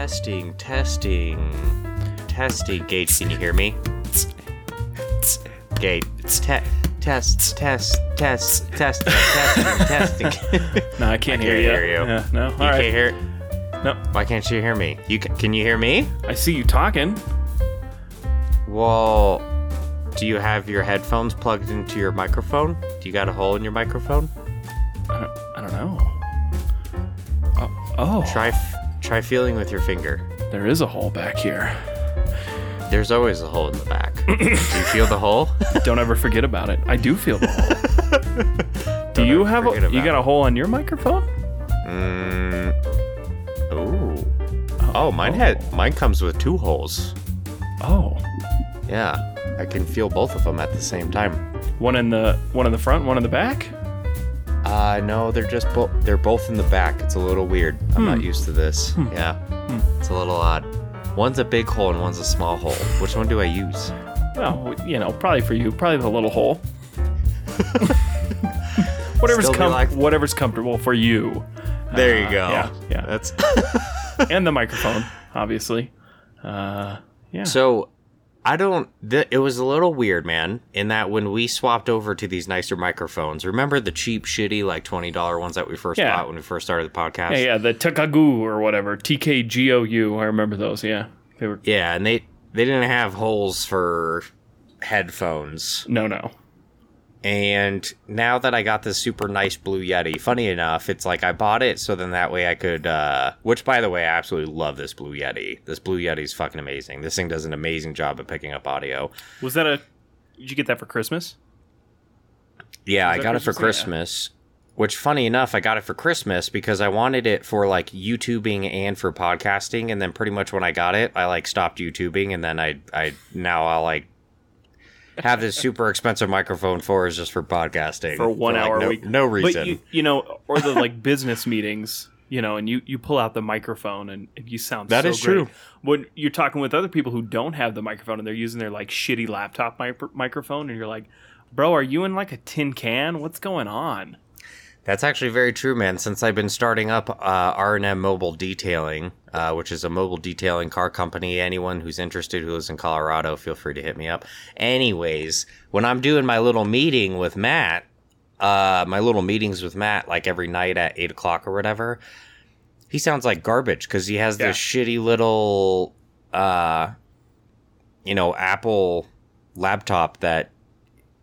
Testing, testing, testing. Gage, can you hear me? Gage, te- test, test, test, test, testing, testing. No, I can't I hear can't you. hear you. Yeah, no, all you right. can't hear. No, Why can't you hear me? You ca- can you hear me? I see you talking. Well, do you have your headphones plugged into your microphone? Do you got a hole in your microphone? I don't, I don't know. Oh, oh Try, f- try feeling with your finger. there is a hole back here. There's always a hole in the back. do you feel the hole? Don't ever forget about it. I do feel the hole. do you have a, you got a hole on your microphone? Mm. Ooh. Oh, mine had mine comes with two holes. Oh, Yeah, I can feel both of them at the same time. one in the one in the front, one in the back. Uh, no, they're just both they're both in the back. It's a little weird. I'm not used to this. Yeah, it's a little odd. One's a big hole and one's a small hole. Which one do I use? Well, you know, probably for you, probably the little hole. whatever's com- like- whatever's comfortable for you, There you Uh, go. yeah, yeah. That's and the microphone, obviously. Uh, yeah. so. I don't. Th- it was a little weird, man. In that when we swapped over to these nicer microphones, remember the cheap, shitty, like twenty dollar ones that we first Yeah. bought when we first started the podcast? yeah, yeah, the Takagoo or whatever, TKGOU. I remember those. Yeah, they were. Yeah, and they they didn't have holes for headphones. No, no. And now that I got this super nice blue Yeti, funny enough, it's like I bought it so then that way I could uh which by the way, I absolutely love this blue Yeti. This blue Yeti's fucking amazing. This thing does an amazing job of picking up audio. Was that a? Did you get that for Christmas? Yeah, I got it for Christmas? Christmas. Which funny enough, I got it for Christmas because I wanted it for like YouTubing and for podcasting and then pretty much when I got it, I like stopped YouTubing and then I I now I'll like have this super expensive microphone for is just for podcasting For one like, hour a no, week. No reason. But you, you know, or the like business meetings, you know, and you you pull out the microphone and, you sound That so is great. true. When you're talking with other people who don't have the microphone and they're using their like shitty laptop micro- microphone, and you're like, bro, are you in like a tin can? What's going on? That's actually very true, man. Since I've been starting up uh, R&M Mobile Detailing, uh, which is a mobile detailing car company, anyone who's interested who lives in Colorado, feel free to hit me up. Anyways, when I'm doing my little meeting with Matt, uh, my little meetings with Matt, like every night at eight o'clock or whatever, he sounds like garbage because he has this shitty little, uh, you know, Apple laptop that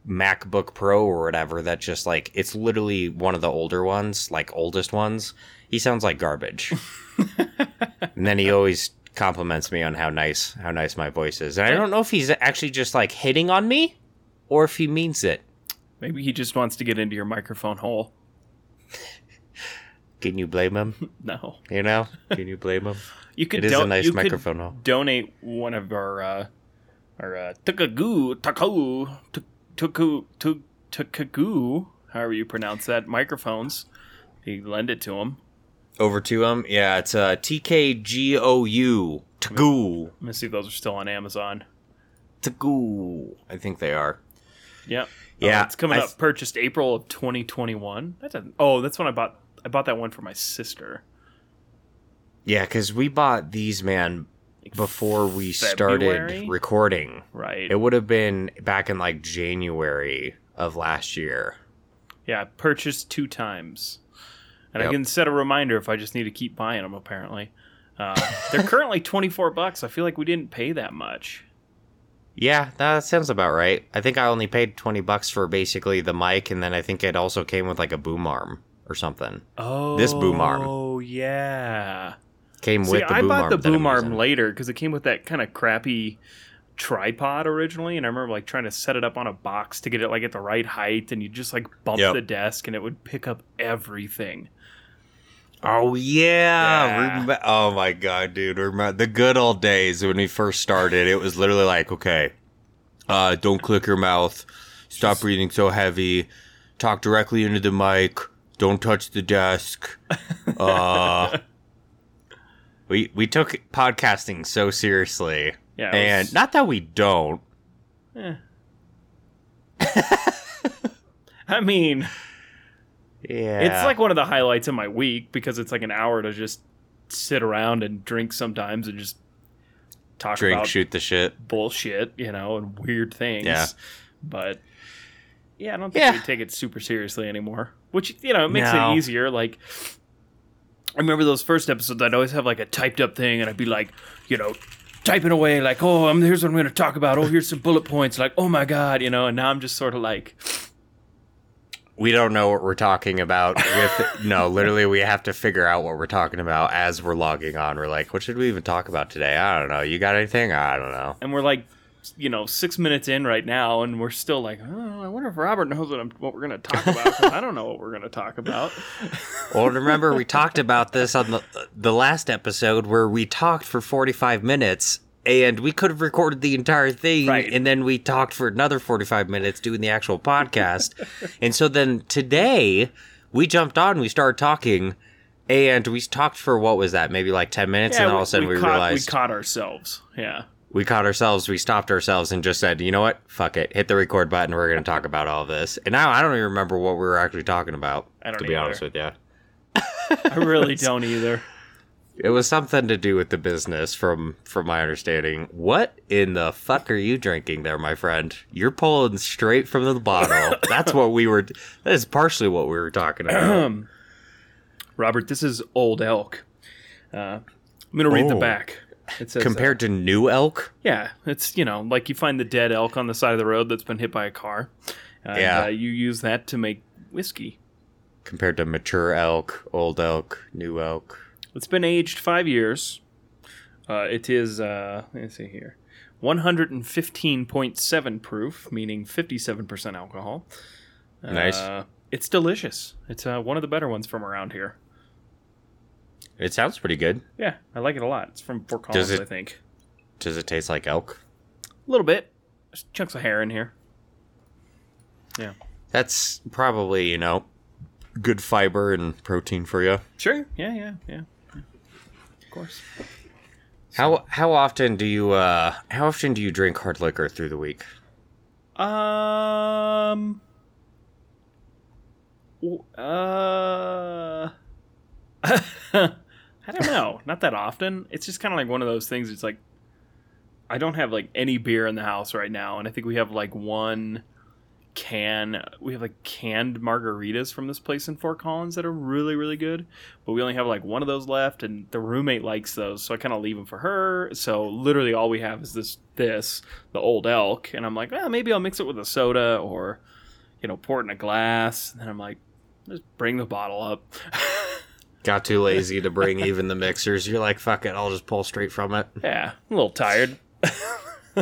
MacBook Pro or whatever that just like it's literally one of the older ones, like oldest ones. He sounds like garbage. and then he always compliments me on how nice how nice my voice is. And I don't know if he's actually just like hitting on me or if he means it. Maybe he just wants to get into your microphone hole. Can you blame him? No, You know? Can you blame him? you could. It is a nice microphone hole. Donate one of our uh, our uh, Takagoo Takagoo Tuku Tuk Takagoo, however you pronounce that, microphones. You lend it to him. Over to him. Yeah, it's uh TKGOU. Tagoo. Let me see if those are still on Amazon. Tagoo. I think they are. Yep. Yeah, Oh, it's coming I up. Purchased April of 2021. That's a, oh, that's when I bought. I bought that one for my sister. Yeah, because we bought these, man, before we started recording. Right. It would have been back in like January of last year. yeah, I purchased two times, and I can set a reminder if I just need to keep buying them. Apparently, uh, they're currently 24 bucks. I feel like we didn't pay that much. Yeah, that sounds about right. I think I only paid 20 bucks for basically the mic, and then I think it also came with like a boom arm or something. Oh, This boom arm. Oh yeah. Came See, with the I boom bought arm. the boom arm using. later because it came with that kind of crappy tripod originally, and I remember like trying to set it up on a box to get it like at the right height, and you just like bump Yep. the desk, and it would pick up everything. Oh yeah. Yeah. Oh my god, dude. Remember the good old days when we first started. It was literally like, okay, uh, don't click your mouth. Stop breathing so heavy. Talk directly into the mic. Don't touch the desk. Uh, we we took podcasting so seriously, Yeah, and was- not that we don't. Eh. I mean, Yeah, it's like one of the highlights of my week because it's like an hour to just sit around and drink sometimes and just talk Drink, about shoot the shit. bullshit, you know, and weird things. Yeah. But yeah, I don't think Yeah. we take it super seriously anymore. Which you know, it makes No. it easier. Like I remember those first episodes I'd always have like a typed up thing and I'd be like, you know, typing away like, oh, I'm here's what I'm gonna talk about. Oh, here's some bullet points, like, oh my god, you know, and now I'm just sort of like We don't know what we're talking about. With no, literally, we have to figure out what we're talking about as we're logging on. We're like, what should we even talk about today? I don't know. You got anything? I don't know. and we're like you know six minutes in right now and we're still like oh, i wonder if robert knows what, I'm, what we're going to talk about. i don't know what we're going to talk about Well, remember we talked about this on the the last episode where we talked for 45 minutes and we could have recorded the entire thing Right. and then we talked for another 45 minutes doing the actual podcast. and so then today we jumped on, we started talking and we talked for what was that? Maybe like 10 minutes and then all of a sudden we, caught, realized we caught ourselves yeah we caught ourselves, we stopped ourselves and just said, "You know what? Fuck it. Hit the record button. We're going to talk about all this." And now I don't even remember what we were actually talking about. I don't to be either. honest with you. i really don't either It was something to do with the business, from from my understanding. What in the fuck are you drinking there, my friend? You're pulling straight from the bottle. That's what we were. That is partially what we were talking about. robert this is old elk uh, i'm going to read the Oh. back it says uh, Compared to new elk, yeah it's you know like you find the dead elk on the side of the road that's been hit by a car and Yeah. uh, you use that to make whiskey compared to mature elk, old elk, new elk. It's been aged five years. Uh, it is, uh, let me see here, 115.7 proof, meaning 57% alcohol. Nice. Uh, it's delicious. It's uh, one of the better ones from around here. It sounds pretty good. Yeah, I like it a lot. It's from Fort Collins, it- I think. Does it taste like elk? A little bit. There's chunks of hair in here. Yeah. That's probably you know good fiber and protein for you. Sure. Yeah, yeah, yeah. yeah. Of course. How how often do you uh how often do you drink hard liquor through the week? Um. Uh. I don't know. Not that often. It's just kind of like one of those things. It's like I don't have like any beer in the house right now, and I think we have like one can. We have like canned margaritas from this place in Fort Collins that are really really good, but we only have like one of those left, and the roommate likes those, so I kind of leave them for her. So literally all we have is this this the old elk, and I'm like, well, maybe I'll mix it with a soda or you know pour it in a glass. And then I'm like, just bring the bottle up. Got too lazy to bring even the mixers. You're like, fuck it, I'll just pull straight from it. Yeah, I'm a little tired.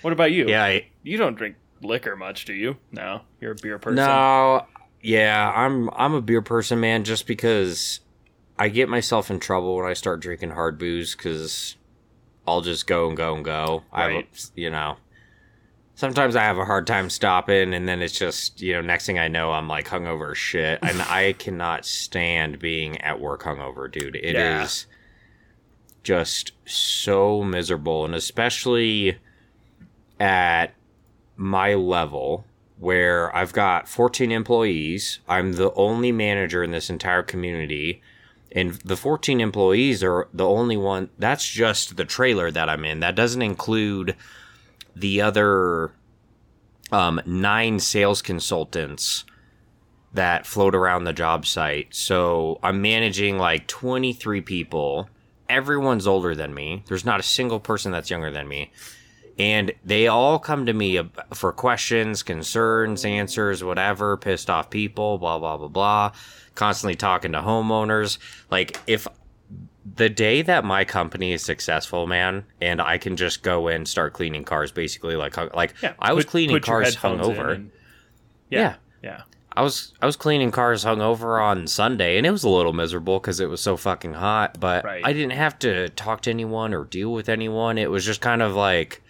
what about you? Yeah, I, You don't drink liquor much, do you? No, you're a beer person. no, yeah, I'm I'm a beer person, man. Just because I get myself in trouble when I start drinking hard booze, because I'll just go and go and go. I, you know, sometimes I have a hard time stopping, and then it's just you know, next thing I know, I'm like hungover shit, and I cannot stand being at work hungover, dude. It is Yeah. just so miserable, and especially at my level where I've got 14 employees. I'm the only manager in this entire community. And the 14 employees are the only one. That's just the trailer that I'm in. That doesn't include the other um, nine sales consultants that float around the job site. So I'm managing like 23 people. Everyone's older than me. There's not a single person that's younger than me and they all come to me for questions, concerns, answers, whatever, pissed off people, blah, blah, blah, blah, constantly talking to homeowners. Like, if the day that my company is successful, man, and I can just go in, start cleaning cars, basically, like, uh, like Yeah, I was put- cleaning put cars hungover. and- Yeah. yeah, yeah. I was I was cleaning cars hungover on Sunday, and it was a little miserable because it was so fucking hot. But Right. I didn't have to talk to anyone or deal with anyone. It was just kind of like,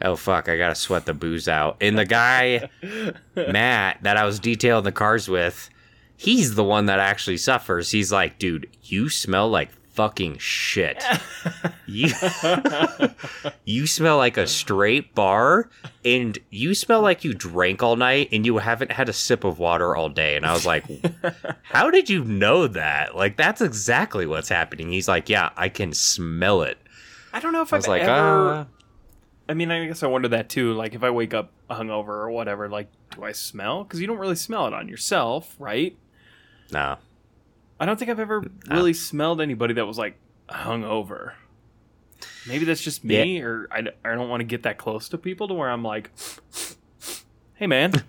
oh fuck, I gotta sweat the booze out. And the guy Matt that I was detailing the cars with, he's the one that actually suffers. He's like, dude, you smell like fucking shit. You you smell like a straight bar and you smell like you drank all night and you haven't had a sip of water all day. And I was like, How did you know that? Like that's exactly what's happening. He's like, Yeah, I can smell it. I don't know if I I've was like, ever. uh I mean, I guess I wonder that too. Like, if I wake up hungover or whatever, like, do I smell? Because you don't really smell it on yourself, right? No. I don't think I've ever really smelled anybody that was like hungover. Maybe that's just me, or I, I don't want to get that close to people to where I'm like, hey man,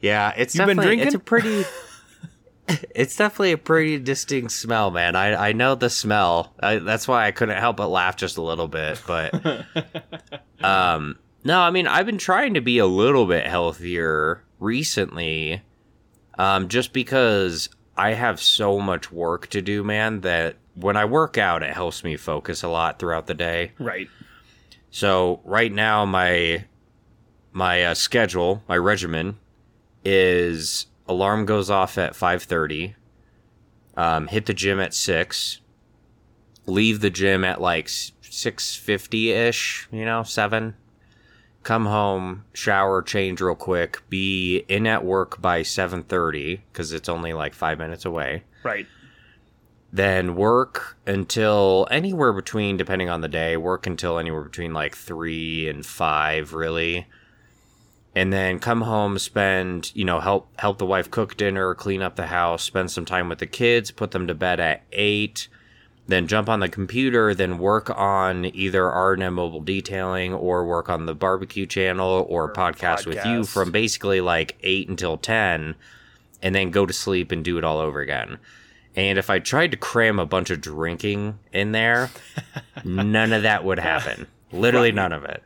Yeah, it's You've been drinking? it's a pretty it's definitely a pretty distinct smell, man. I I know the smell. I, that's why I couldn't help but laugh just a little bit. But um, no, I mean I've been trying to be a little bit healthier recently, um, just because I have so much work to do, man. That when I work out, it helps me focus a lot throughout the day. right? So right now, my my uh, schedule, my regimen, is alarm goes off at five thirty. Um, hit the gym at six. Leave the gym at like six fifty ish. You know, seven. Come home, shower, change real quick. Be in at work by seven thirty because it's only like five minutes away Right. then work until anywhere between depending on the day work until anywhere between like three and five really and then come home spend you know help help the wife cook dinner clean up the house spend some time with the kids put them to bed at eight then jump on the computer then work on either r&m mobile detailing or work on the barbecue channel or, Or podcast with you from basically like 8 until 10 and then go to sleep and do it all over again and if I tried to cram a bunch of drinking in there, none of that would happen. Literally none of it.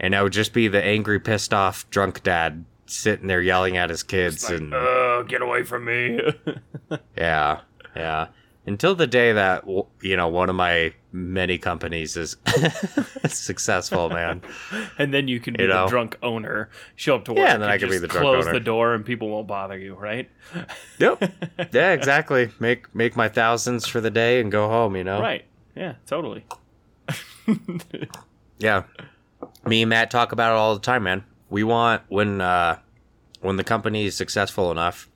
And I would just be the angry, pissed off, drunk dad sitting there yelling at his kids. Like, and get away from me. yeah, yeah. Until the day that, you know, one of my many companies is successful, man. and then you can be You the drunk owner. Show up to work. Yeah, and then I can be the drunk close owner. the door, and people won't bother you. Right. Yep. Yeah, exactly. Make make my thousands for the day and go home, you know? Right. Yeah. Totally. Yeah. Me and Matt talk about it all the time, man. We want when uh when the company is successful enough,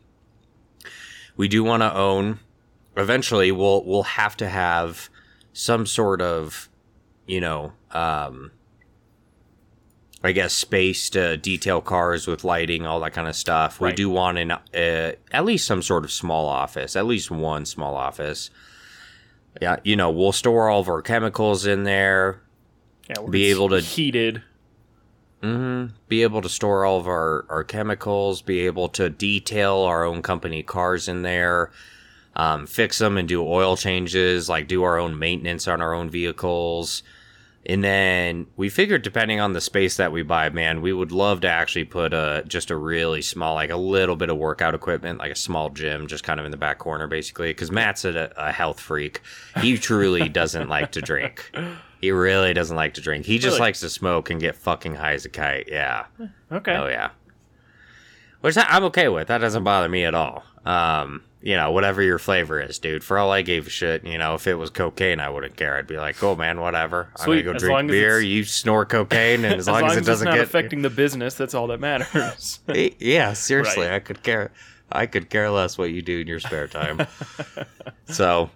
we do want to own eventually we'll we'll have to have some sort of, you know, um I guess space to detail cars with lighting, all that kind of stuff. We do want an uh, at least some sort of small office, at least one small office. Yeah, you know, we'll store all of our chemicals in there Yeah. Be able to- heated. hmm Be able to store all of our, our chemicals, be able to detail our own company cars in there, um, fix them and do oil changes, like do our own maintenance on our own vehicles. And then we figured, depending on the space that we buy, man, we would love to actually put a just a really small, like a little bit of workout equipment, like a small gym, just kind of in the back corner, basically. Because Matt's a, a health freak. He truly doesn't like to drink. He really doesn't like to drink. He just Really? likes to smoke and get fucking high as a kite. Yeah. Okay. Oh yeah. Which I'm okay with. That doesn't bother me at all. Um, you know, whatever your flavor is, dude. For all I gave a shit, you know, if it was cocaine, I wouldn't care. I'd be like, cool, man, whatever. Sweet, I'm gonna go long drink beer. You snort cocaine, and as, As long, as it doesn't not get affecting the business, that's all that matters. yeah, seriously, Right. I could care. I could care less what you do in your spare time. so,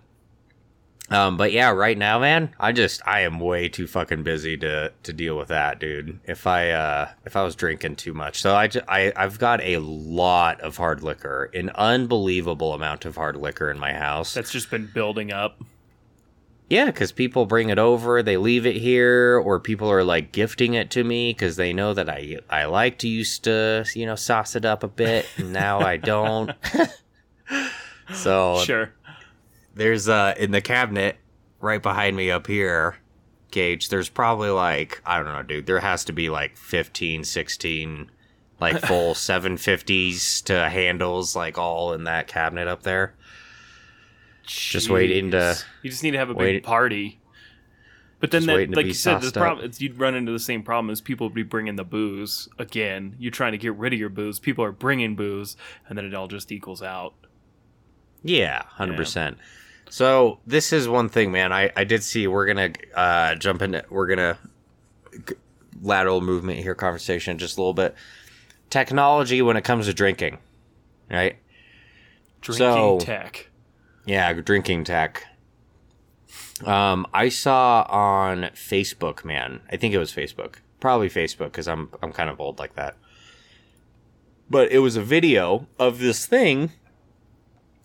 um, but yeah, right now, man, I just I am way too fucking busy to to deal with that, dude. If I uh if I was drinking too much, so I I I've got a lot of hard liquor, an unbelievable amount of hard liquor in my house. that's just been building up. Yeah, because people bring it over, they leave it here, or people are like gifting it to me because they know that I I like to used to you know sauce it up a bit, and now I don't. so Sure. There's uh in the cabinet right behind me up here, Gage. There's probably like I don't know, dude. There has to be like 15, 16 like full 750s to handles like all in that cabinet up there. Just waiting to- You just need to have a big wait- party. But then, that, like you said, the sauced problem it's, you'd run into the same problem as people would be bringing the booze again. You're trying to get rid of your booze. People are bringing booze, and then it all just equals out. Yeah, hundred percent. So this is one thing, man. I I did see we're gonna uh, jump into we're gonna g- lateral movement here conversation just a little bit. Technology when it comes to drinking, right? Drinking So- tech. Yeah, drinking tech. Um, I saw on Facebook, man. I think it was Facebook, probably Facebook, because I'm I'm kind of old like that. But it was a video of this thing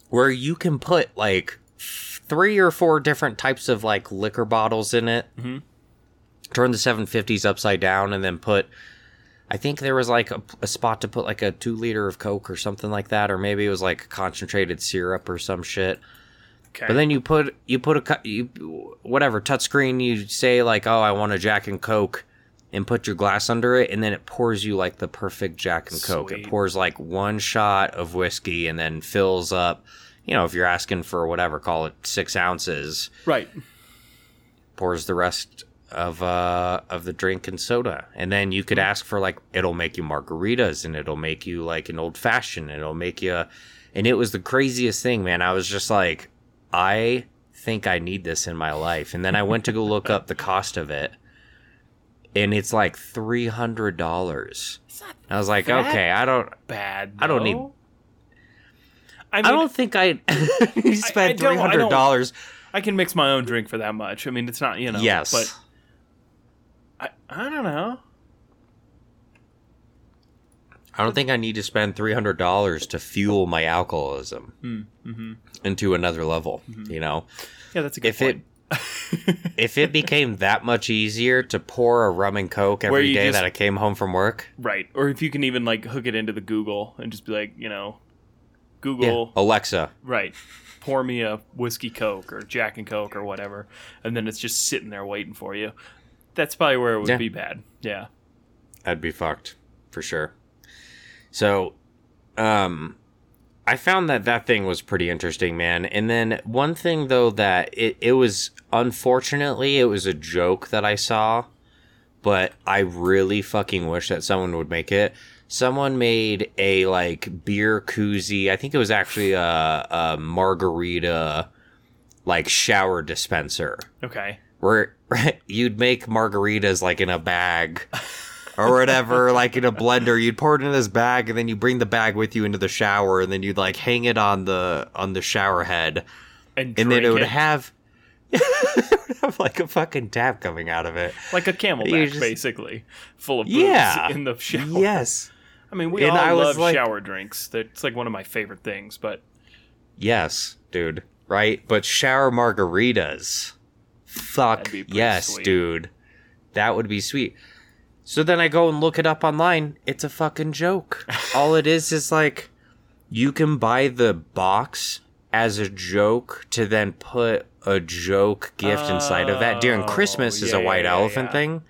where you can put like three or four different types of like liquor bottles in it. Mhm. Turn the 750s upside down, and then put. I think there was like a, a spot to put like a two liter of Coke or something like that, or maybe it was like concentrated syrup or some shit. Okay. But then you put you put a you whatever touchscreen. You say like, "Oh, I want a Jack and Coke," and put your glass under it, and then it pours you like the perfect Jack and Coke. It pours like one shot of whiskey, and then fills up. You know, if you're asking for whatever, call it six ounces, right. pours the rest of uh of the drink and soda, and then you could ask for like it'll make you margaritas, and it'll make you like an old fashioned, and it'll make you, and it was the craziest thing, man. I was just like, I think I need this in my life, and then I went to go look up the cost of it, and it's like three hundred dollars. I was like, okay, I don't, bad. I don't need- I, I don't think I you spent I three hundred dollars. I can mix my own drink for that much. I mean, it's not you know. Yes, But I, I don't know. I don't think I need to spend three hundred dollars to fuel my alcoholism. Mm-hmm. into another level you know Yeah, that's a good If it- point. if it became that much easier to pour a rum and coke every day just- that i came home from work right, or if you can even like hook it into the Google and just be like, you know, Google, alexa right, pour me a whiskey Coke or Jack and Coke or whatever, and then it's just sitting there waiting for you. That's probably where it would Yeah. be bad. Yeah. i'd be fucked for sure so um i found that that thing was pretty interesting man and then one thing though that it, it was unfortunately it was a joke that i saw but i really fucking wish that someone would make it someone made a like beer koozie i think it was actually a, a margarita like shower dispenser Okay. where you'd make margaritas like in a bag or whatever, like in a blender. You'd pour it in this bag, and then you bring the bag with you into the shower, and then you'd like hang it on the on the shower head, And, and then it would have. it would have like a fucking tap coming out of it. like a CamelBak, just- basically, full of booze Yeah. in the shower. Yes. I mean, we And all I love like- shower drinks. That's like one of my favorite things. But Yes, dude. Right? But shower margaritas. Fuck. That'd be pretty Yes, sweet. dude. That would be sweet. So then I go and look it up online. It's a fucking joke. All it is is like you can buy the box as a joke to then put a joke gift inside of that. During Oh, Christmas is a white yeah, yeah, elephant yeah. thing.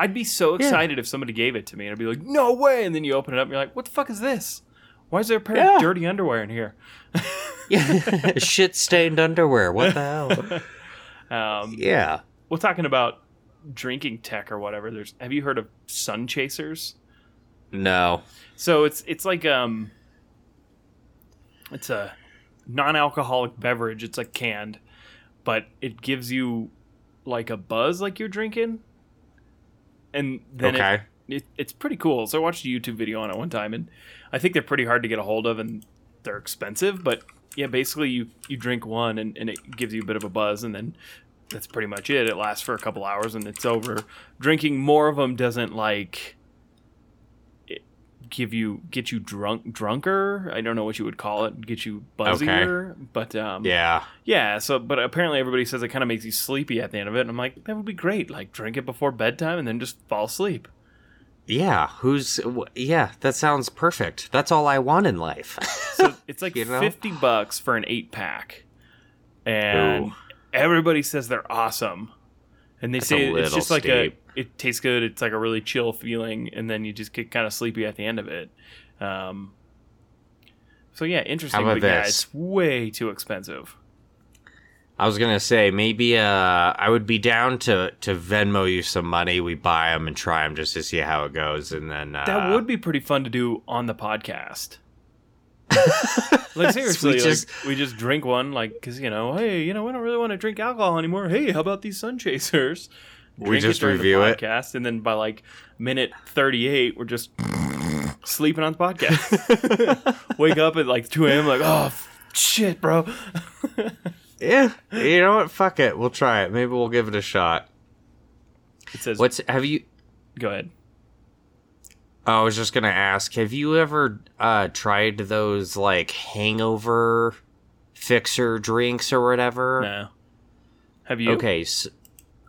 I'd be so excited if somebody gave it to me, and I'd be like, "No way!" And then you open it up, and you're like, "What the fuck is this? Why is there a pair Yeah. of dirty underwear in here?" Yeah. Shit stained underwear. What the hell? Um, Yeah. Well, talking about drinking tech or whatever. There's. Have you heard of sun chasers? No. So it's it's like um, it's a non-alcoholic beverage. It's like canned, but it gives you like a buzz, like you're drinking, and then it- Okay. it, it's pretty cool. So I watched a YouTube video on it one time, and I think they're pretty hard to get a hold of, and they're expensive. But yeah, basically you you drink one, and, and it gives you a bit of a buzz, and then that's pretty much it. It lasts for a couple hours, and it's over. Drinking more of them doesn't like it give you get you drunk drunker. I don't know what you would call it. Get you buzzier, but um, Yeah. yeah, so but apparently everybody says it kind of makes you sleepy at the end of it, and I'm like, that would be great. Like drink it before bedtime and then just fall asleep. Yeah, who's wh- yeah, that sounds perfect. That's all I want in life. So it's like You know? fifty bucks for an eight pack, and Ooh. everybody says they're awesome, and they That's say it's just like a it tastes good. It's like a really chill feeling, and then you just get kind of sleepy at the end of it. Um, so yeah, interesting. but yeah, it's way too expensive. I was gonna say maybe uh I would be down to to Venmo you some money. We buy them and try them just to see how it goes, and then uh, That would be pretty fun to do on the podcast. like seriously, We like, just- we just drink one, like because you know, hey, you know, we don't really want to drink alcohol anymore. Hey, how about these sun chasers? We Drink just during the review it. podcast, and then by like minute thirty-eight, we're just sleeping on the podcast. Wake up at like two a.m. Like, oh shit, bro. Yeah, you know what? Fuck it. We'll try it. Maybe we'll give it a shot. It says, What's have you? Go ahead. I was just gonna ask. Have you ever uh, tried those like hangover fixer drinks or whatever? No. Have you? Okay. s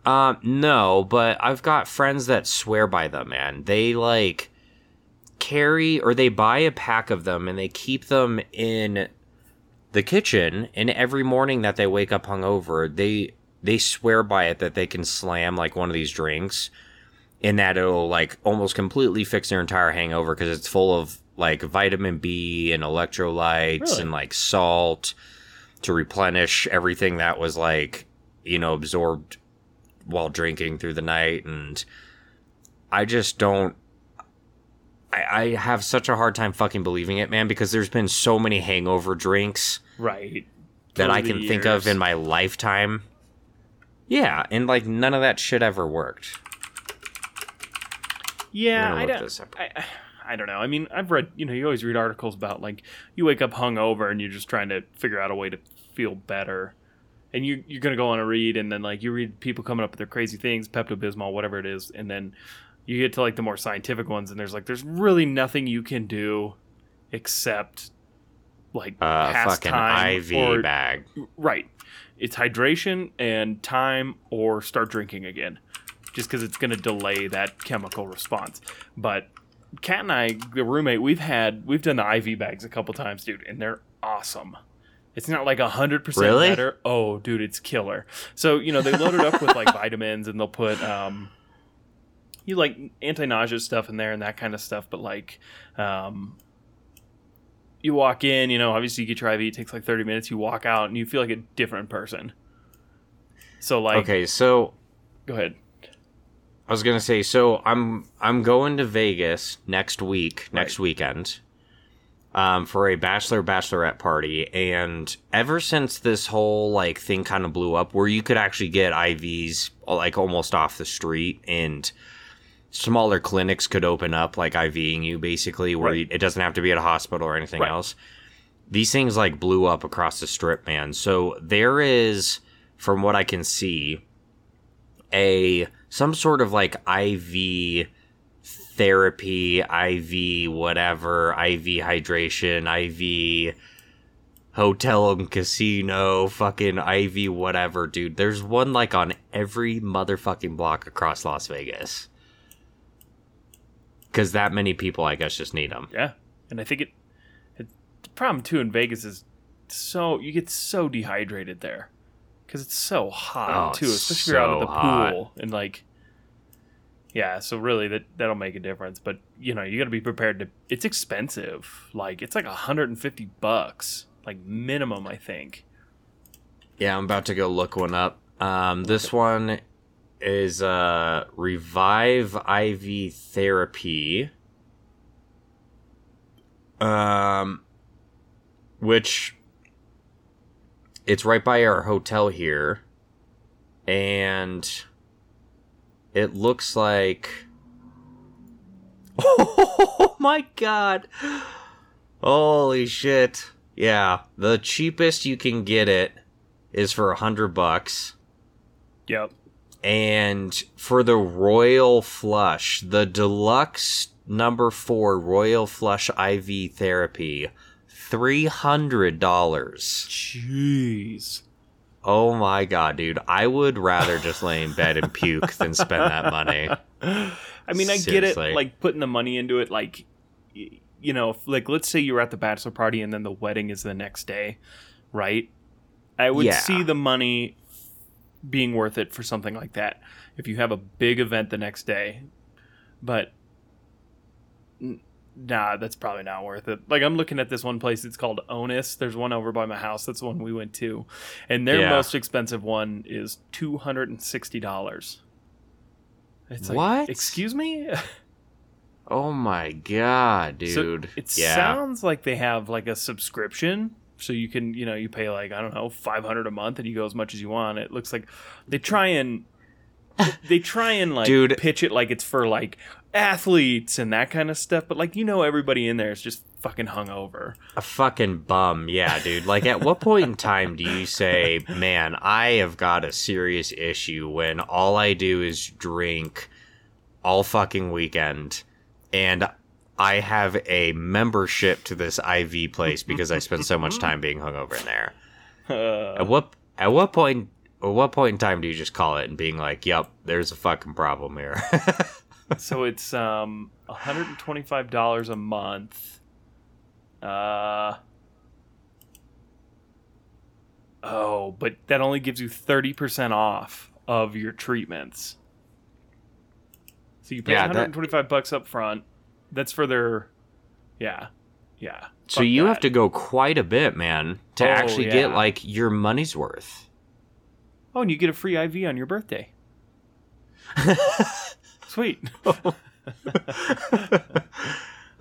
um, no, but I've got friends that swear by them, man. They like carry or they buy a pack of them and they keep them in the kitchen and every morning that they wake up hungover, they they swear by it that they can slam like one of these drinks and that it'll like almost completely fix their entire hangover because it's full of like vitamin B and electrolytes Really? and like salt to replenish everything that was like you know absorbed while drinking through the night and I just don't I, I have such a hard time fucking believing it, man, because there's been so many hangover drinks Right. that Over I can think of in my lifetime. Yeah, and like none of that shit ever worked. Yeah, I don't. I, I don't know. I mean, I've read. You know, you always read articles about like you wake up hungover and you're just trying to figure out a way to feel better, and you you're gonna go on a read and then like you read people coming up with their crazy things, Pepto Bismol, whatever it is, and then you get to like the more scientific ones and there's like there's really nothing you can do except like Uh, pass fucking time IV or- bag. Right. It's hydration and time or start drinking again. Just because it's going to delay that chemical response. But Kat and I, the roommate, we've had, we've done the IV bags a couple times, dude, and they're awesome. It's not like 100% Really? better. Oh, dude, it's killer. So, you know, they load it up with like vitamins and they'll put, um, you like anti nausea stuff in there and that kind of stuff. But like, um, you walk in, you know, obviously you get your IV, it takes like 30 minutes, you walk out and you feel like a different person. So like Okay, so go ahead. I was gonna say, so I'm I'm going to Vegas next week, next weekend, um, for a bachelor bachelorette party, and ever since this whole like thing kind of blew up, where you could actually get IVs like almost off the street, and smaller clinics could open up like IVing you basically, where Right. you, it doesn't have to be at a hospital or anything Right. else. These things like blew up across the strip, man. So there is, from what I can see, a some sort of like IV therapy, IV whatever, IV hydration, IV hotel and casino, fucking IV whatever, dude. There's one like on every motherfucking block across Las Vegas. Cuz that many people I guess just need them. Yeah. And I think it, it the problem too in Vegas is so you get so dehydrated there cuz it's so hot Oh, too, especially if you're out at the so hot. pool and like yeah, so really that that'll make a difference, but you know, you got to be prepared to it's expensive. Like it's like 150 bucks, like minimum, I think. Yeah, I'm about to go look one up. Um, this one is uh, Revive IV Therapy. Um, which it's right by our hotel here, and it looks like. Oh my god! Holy shit! Yeah, the cheapest you can get it is for a hundred bucks. Yep. And for the Royal Flush, the deluxe number four Royal Flush IV therapy, three hundred dollars. Jeez. Oh my god, dude! I would rather just lay in bed and puke than spend that money. I mean, I get it. Like putting the money into it, like, you know, like let's say you're at the bachelor party and then the wedding is the next day, right? I would Yeah. see the money being worth it for something like that if you have a big event the next day, but nah, that's probably not worth it. Like I'm looking at this one place, it's called Onus. There's one over by my house. That's the one we went to, and their Yeah. most expensive one is two hundred and sixty dollars. It's like, What? Excuse me. Oh my god, dude. So it yeah. sounds like they have like a subscription, so you can you know you pay like I don't know five hundred a month and you go as much as you want. It looks like they try and they try and like Dude. pitch it like it's for like athletes and that kind of stuff, but like you know everybody in there is just fucking hungover. a fucking bum. Yeah, dude. Like at what point in time do you say, "Man, I have got a serious issue when all I do is drink all fucking weekend and I have a membership to this IV place because I spend so much time being hungover in there." Uh, At what at what point at what point in time do you just call it and being like, "Yep, there's a fucking problem here." so it's um one hundred and twenty five dollars a month. Uh. Oh, but that only gives you thirty percent off of your treatments. So you pay Yeah, one that- hundred and twenty five bucks up front. That's for their, yeah, yeah. so you have to go quite a bit, man, to Oh, actually get like your money's worth. Oh, and you get a free IV on your birthday. Sweet.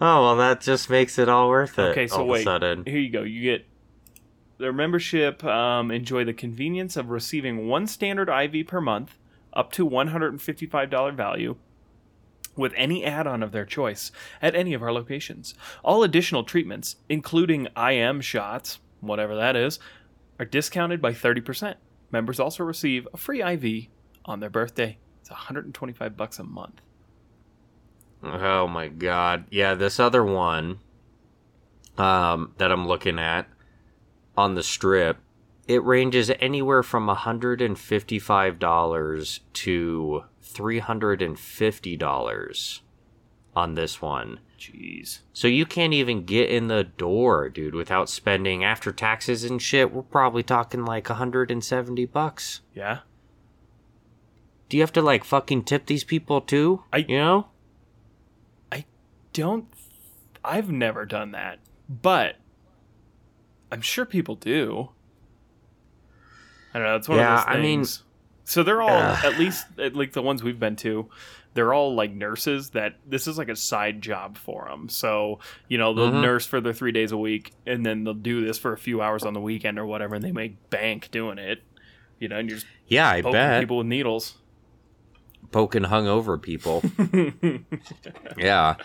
Oh well, that just makes it all worth it. Okay, so all of a wait. sudden. Here you go. You get their membership. Um, enjoy the convenience of receiving one standard IV per month, up to one hundred and fifty-five dollar value, with any add-on of their choice at any of our locations. All additional treatments, including IM shots, whatever that is, are discounted by thirty percent. Members also receive a free IV on their birthday. It's one hundred and twenty-five bucks a month. Oh my god. Yeah, this other one um that I'm looking at on the strip, it ranges anywhere from $155 to $350 on this one. Jeez. So you can't even get in the door, dude, without spending after taxes and shit. We're probably talking like 170 bucks. Yeah. Do you have to like fucking tip these people too? I- you know? I don't I've never done that, but I'm sure people do. I don't know. It's one Yeah, of those things. I mean- so they're all Ugh. at least like the ones we've been to. They're all like nurses that this is like a side job for them. So you know they'll Mhm. nurse for their three days a week, and then they'll do this for a few hours on the weekend or whatever, and they make bank doing it. You know, and you're just Yeah, I bet. people with needles. Poking hungover people. yeah.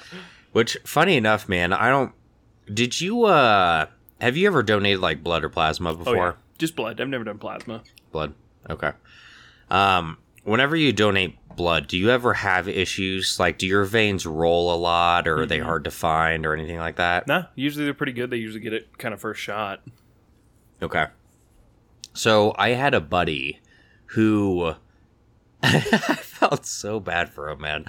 Which funny enough, man, I don't Did you uh have you ever donated like blood or plasma oh before? yeah, just blood. I've never done plasma. Blood. Okay. Um whenever you donate blood, do you ever have issues like do your veins roll a lot or are they Mhm. hard to find or anything like that? Nah, usually they're pretty good. They usually get it kind of first shot. Okay. So I had a buddy who I felt so bad for him, man.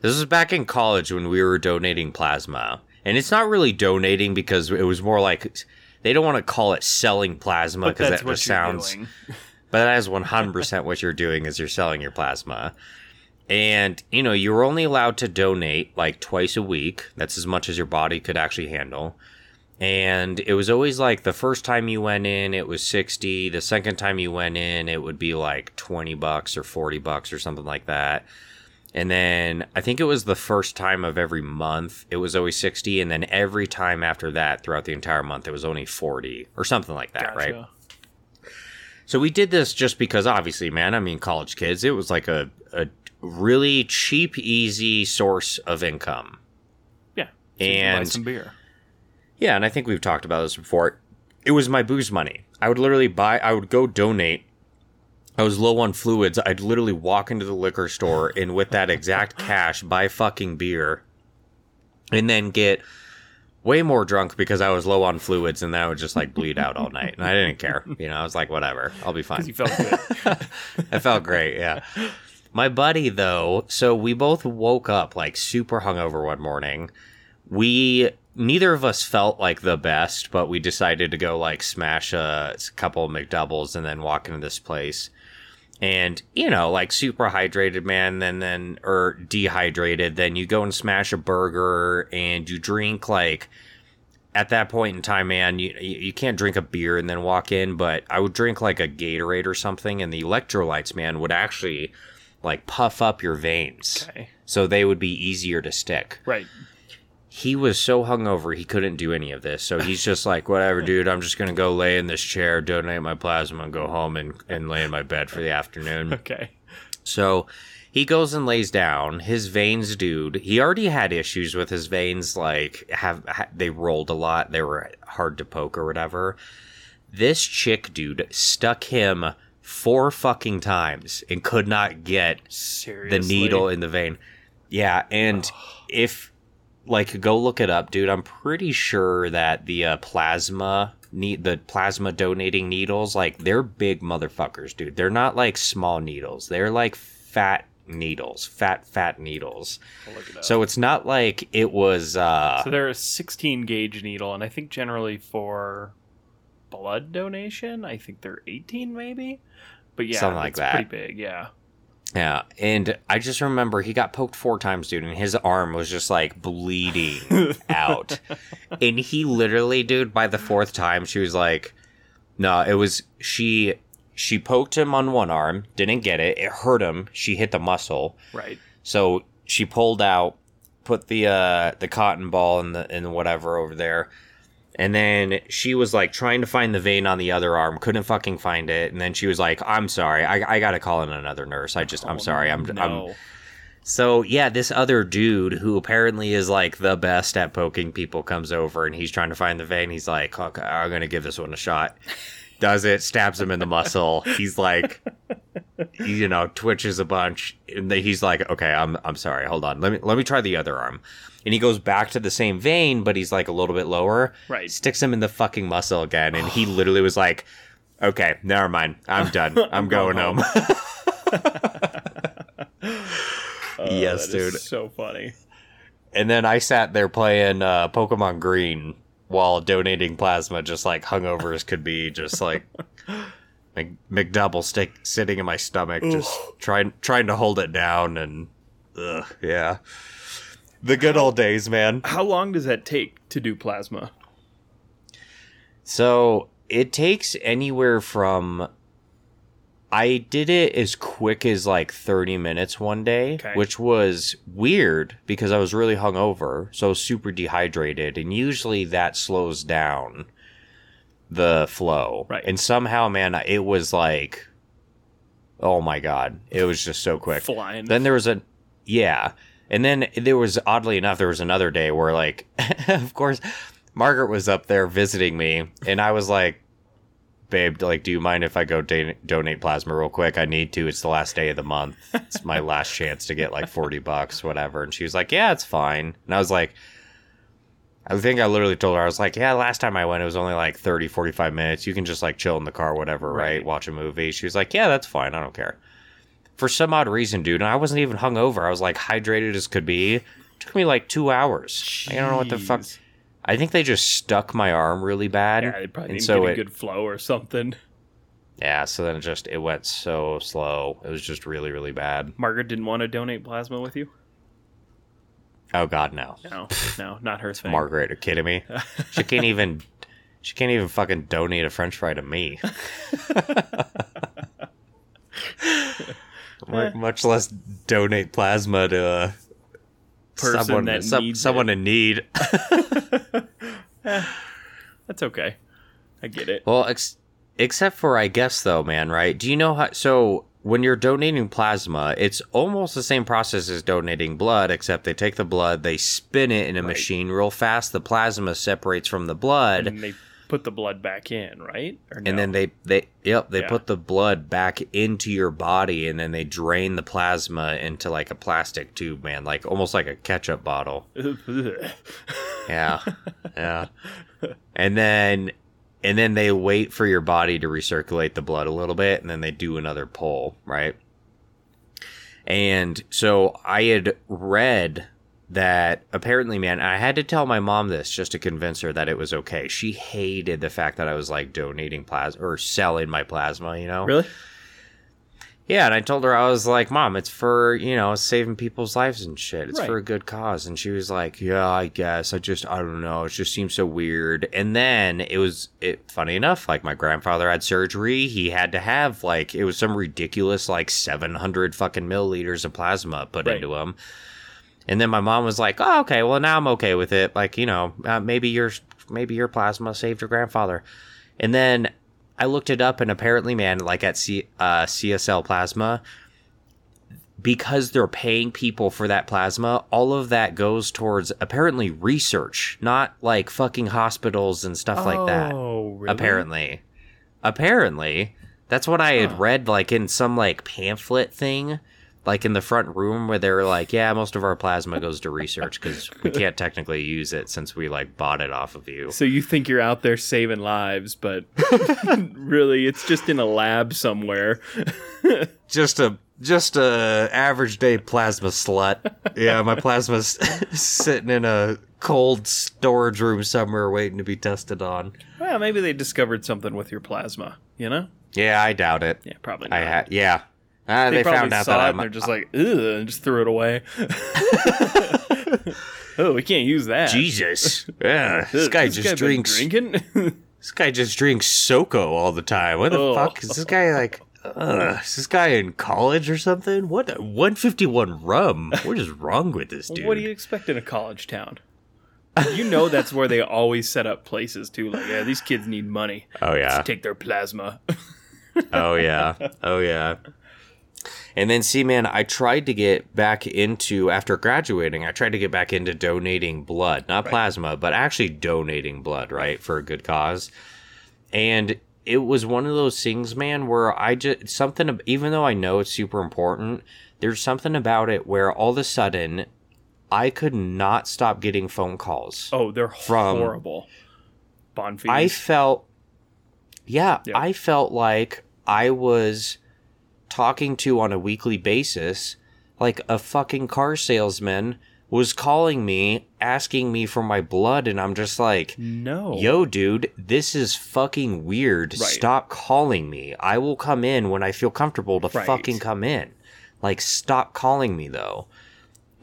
This was back in college when we were donating plasma. And it's not really donating because it was more like they don't want to call it selling plasma because that just sounds. but that is 100% what you're doing is you're selling your plasma. And, you know, you were only allowed to donate like twice a week. That's as much as your body could actually handle. And it was always like the first time you went in, it was 60. The second time you went in, it would be like 20 bucks or 40 bucks or something like that. And then I think it was the first time of every month, it was always 60. And then every time after that, throughout the entire month, it was only 40 or something like that, right? So we did this just because, obviously, man, I mean, college kids, it was like a, a really cheap, easy source of income. Yeah. So And some beer. yeah, and I think we've talked about this before. It was my booze money. I would literally buy, I would go donate. I was low on fluids. I'd literally walk into the liquor store and with that exact cash buy fucking beer and then get way more drunk because I was low on fluids and then I would just like bleed out all night. And I didn't care. You know, I was like, whatever, I'll be fine. You felt good. I felt great, yeah. My buddy, though, so we both woke up like super hungover one morning. We neither of us felt like the best, but we decided to go like smash a, couple of McDoubles and then walk into this place. And you know, like super hydrated, man. Then then or dehydrated. Then you go and smash a burger and you drink like at that point in time, man, you you can't drink a beer and then walk in, but I would drink like a Gatorade or something, and the electrolytes, man, would actually like puff up your veins. okay. so they would be easier to stick. Right. He was so hungover he couldn't do any of this. So he's just like, whatever, dude. I'm just gonna go lay in this chair, donate my plasma, and go home and and lay in my bed for the afternoon. Okay. So he goes and lays down. His veins, dude. He already had issues with his veins. Like have they rolled a lot. They were hard to poke or whatever. This chick, dude, stuck him four fucking times and could not get Seriously. the needle in the vein. Yeah, and if like go look it up, dude, I'm pretty sure that the uh, plasma need the plasma donating needles like they're big motherfuckers, dude. They're not like small needles. They're like fat needles, fat fat needles. It. So it's not like it was uh So they're a 16 gauge needle, and I think generally for blood donation, I think they're 18 maybe. But yeah, Something like it's that. pretty big. Yeah. Yeah, and I just remember he got poked four times, dude, and his arm was just like bleeding out. And he literally, dude, by the fourth time, she was like, no, it was she. She poked him on one arm, didn't get it. It hurt him. She hit the muscle, Right. so she pulled out, put the uh the cotton ball in the in whatever over there, and then she was like trying to find the vein on the other arm, couldn't fucking find it. And then she was like, "I'm sorry, I I gotta call in another nurse. I just I'm Oh, sorry, I'm I'm no. so yeah, this other dude who apparently is like the best at poking people comes over and he's trying to find the vein. He's like, okay, I'm gonna give this one a shot. Does it? Stabs him in the muscle. He's like, you know, twitches a bunch. And he's like, okay, I'm I'm sorry. Hold on. Let me let me try the other arm. And he goes back to the same vein, but he's like a little bit lower. Right. Sticks him in the fucking muscle again, and he literally was like, okay, never mind. I'm done. I'm, going, going home. Oh, Yes, dude. so funny. And then I sat there playing uh, Pokemon Green while donating plasma, just like hungover as could be, just like McDouble stick sitting in my stomach, just trying trying to hold it down, and ugh, yeah, the good old days, man. How long does that take to do plasma? So it takes anywhere from. I did it as quick as like 30 minutes one day, Okay. which was weird because I was really hungover, so was super dehydrated, and usually that slows down the flow. Right. And somehow, man, it was like, oh my god, it was just so quick. Flying. Then there was a yeah. And then there was oddly enough there was another day where like of course Margaret was up there visiting me and I was like babe like do you mind if I go da- donate plasma real quick? I need to. It's the last day of the month. It's my last chance to get like 40 bucks whatever. And she was like, "Yeah, it's fine." And I was like I think I literally told her I was like, "Yeah, last time I went it was only like 30 45 minutes. You can just like chill in the car whatever, right? Right. Watch a movie." She was like, "Yeah, that's fine. I don't care." for some odd reason, dude, and I wasn't even hungover. I was like hydrated as could be. It took me like two hours. I don't know what the fuck. I think they just stuck my arm really bad. Yeah, they probably and didn't so get a it, good flow or something. yeah, so then it just it went so slow. It was just really really bad. Margaret didn't want to donate plasma with you. Oh god, no. No, no, not her thing. Margaret, are you kidding me? She can't even. She can't even fucking donate a French fry to me. Eh. Much less donate plasma to a Person someone, that some- needs someone it. in need. Eh, that's okay. I get it. Well, ex- except for I guess though, man, right? Do you know how? So when you're donating plasma, it's almost the same process as donating blood, except they take the blood, they spin it in a Right. machine real fast. The plasma separates from the blood, And they put the blood back in, right? Or and then they they yep they Yeah. put the blood back into your body, and then they drain the plasma into like a plastic tube, man, like almost like a ketchup bottle. Yeah. yeah. And then and then they wait for your body to recirculate the blood a little bit and then they do another pull, right? And so I had read that apparently man, I had to tell my mom this just to convince her that it was okay. She hated the fact that I was like donating plasma or selling my plasma, you know? really? Yeah, and I told her I was like, "Mom, it's for you know saving people's lives and shit. It's Right. for a good cause." And she was like, "Yeah, I guess. I just I don't know. It just seems so weird." And then it was it funny enough, like my grandfather had surgery. He had to have like it was some ridiculous like seven hundred fucking milliliters of plasma put Right. into him. And then my mom was like, "Oh, okay. Well, now I'm okay with it. Like, you know, uh, maybe your maybe your plasma saved your grandfather." And then I looked it up, and apparently, man, like at C- uh, CSL Plasma, because they're paying people for that plasma, all of that goes towards apparently research, not like fucking hospitals and stuff like that. Oh, really? Apparently, apparently, that's what I had Huh. read, like in some like pamphlet thing. Like in the front room, where they're like, "Yeah, most of our plasma goes to research because we can't technically use it since we like bought it off of you." So you think you're out there saving lives, but really, it's just in a lab somewhere. just a just a average day plasma slut. Yeah, my plasma's sitting in a cold storage room somewhere waiting to be tested on. well, maybe they discovered something with your plasma. You know? Yeah, I doubt it. Yeah, probably. Not. I had yeah. Uh, They, they, probably found out saw that it I'm and they're just like, ugh, and just threw it away. oh, we can't use that. Jesus. Yeah, this guy This just been drinks. drinking. This guy just drinks SoCo all the time. What the Oh. fuck is this guy like? Uh, is this guy in college or something? What 151 rum? What is wrong with this dude? what do you expect in a college town? You know that's where they always set up places too. Like, yeah, these kids need money. Oh yeah. Let's take their plasma. Oh yeah. Oh yeah. And then see man, I tried to get back into after graduating, I tried to get back into donating blood, not plasma, but actually donating blood, right, for a good cause. And it was one of those things, man, where I just something even though I know it's super important, there's something about it where all of a sudden I could not stop getting phone calls. Oh, they're From- horrible. Bond. I felt, yeah, Yeah. I felt like I was talking to on a weekly basis, like a fucking car salesman was calling me, asking me for my blood, and I'm just like, no. yo, dude, this is fucking weird. Right. Stop calling me. I will come in when I feel comfortable to Right. fucking come in. Like, stop calling me though.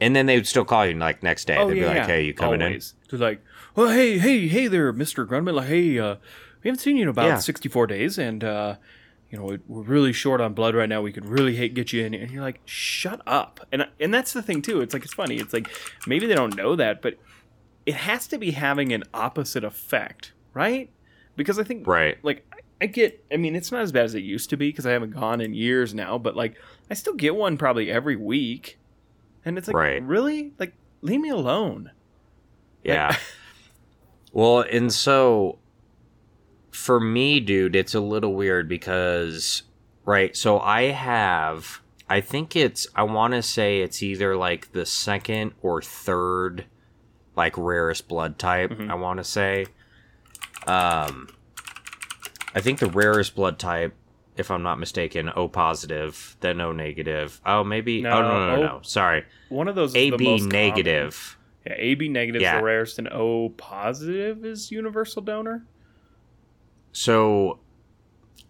And then they would still call you like next day. Oh They'd yeah, be like, yeah. "Hey, you coming Always. They're like, "Well, hey, hey, hey there, Mister Grunman. Like, hey, uh, we haven't seen you in about Yeah. sixty-four days, and uh, you know we- we're really short on blood right now. We could really hate get you in." And you're like, "Shut up!" And and that's the thing too. It's like it's funny. It's like maybe they don't know that, but it has to be having an opposite effect, right? Because I think? Right. like I- get I mean it's not as bad as it used to be because I haven't gone in years now, but like I still get one probably every week. And it's like Right. really? Like leave me alone. Yeah. well, and so for me, dude, it's a little weird because, right, so I have, I think it's, I want to say it's either like the second or third, like rarest blood type, Mhm. I want to say. Um, I think the rarest blood type, if I'm not mistaken, O positive, then O negative. Oh, maybe. No, oh, no, no, no, O- no. Sorry. One of those AB most common. negative. Yeah, AB negative is Yeah. the rarest and O positive is universal donor. So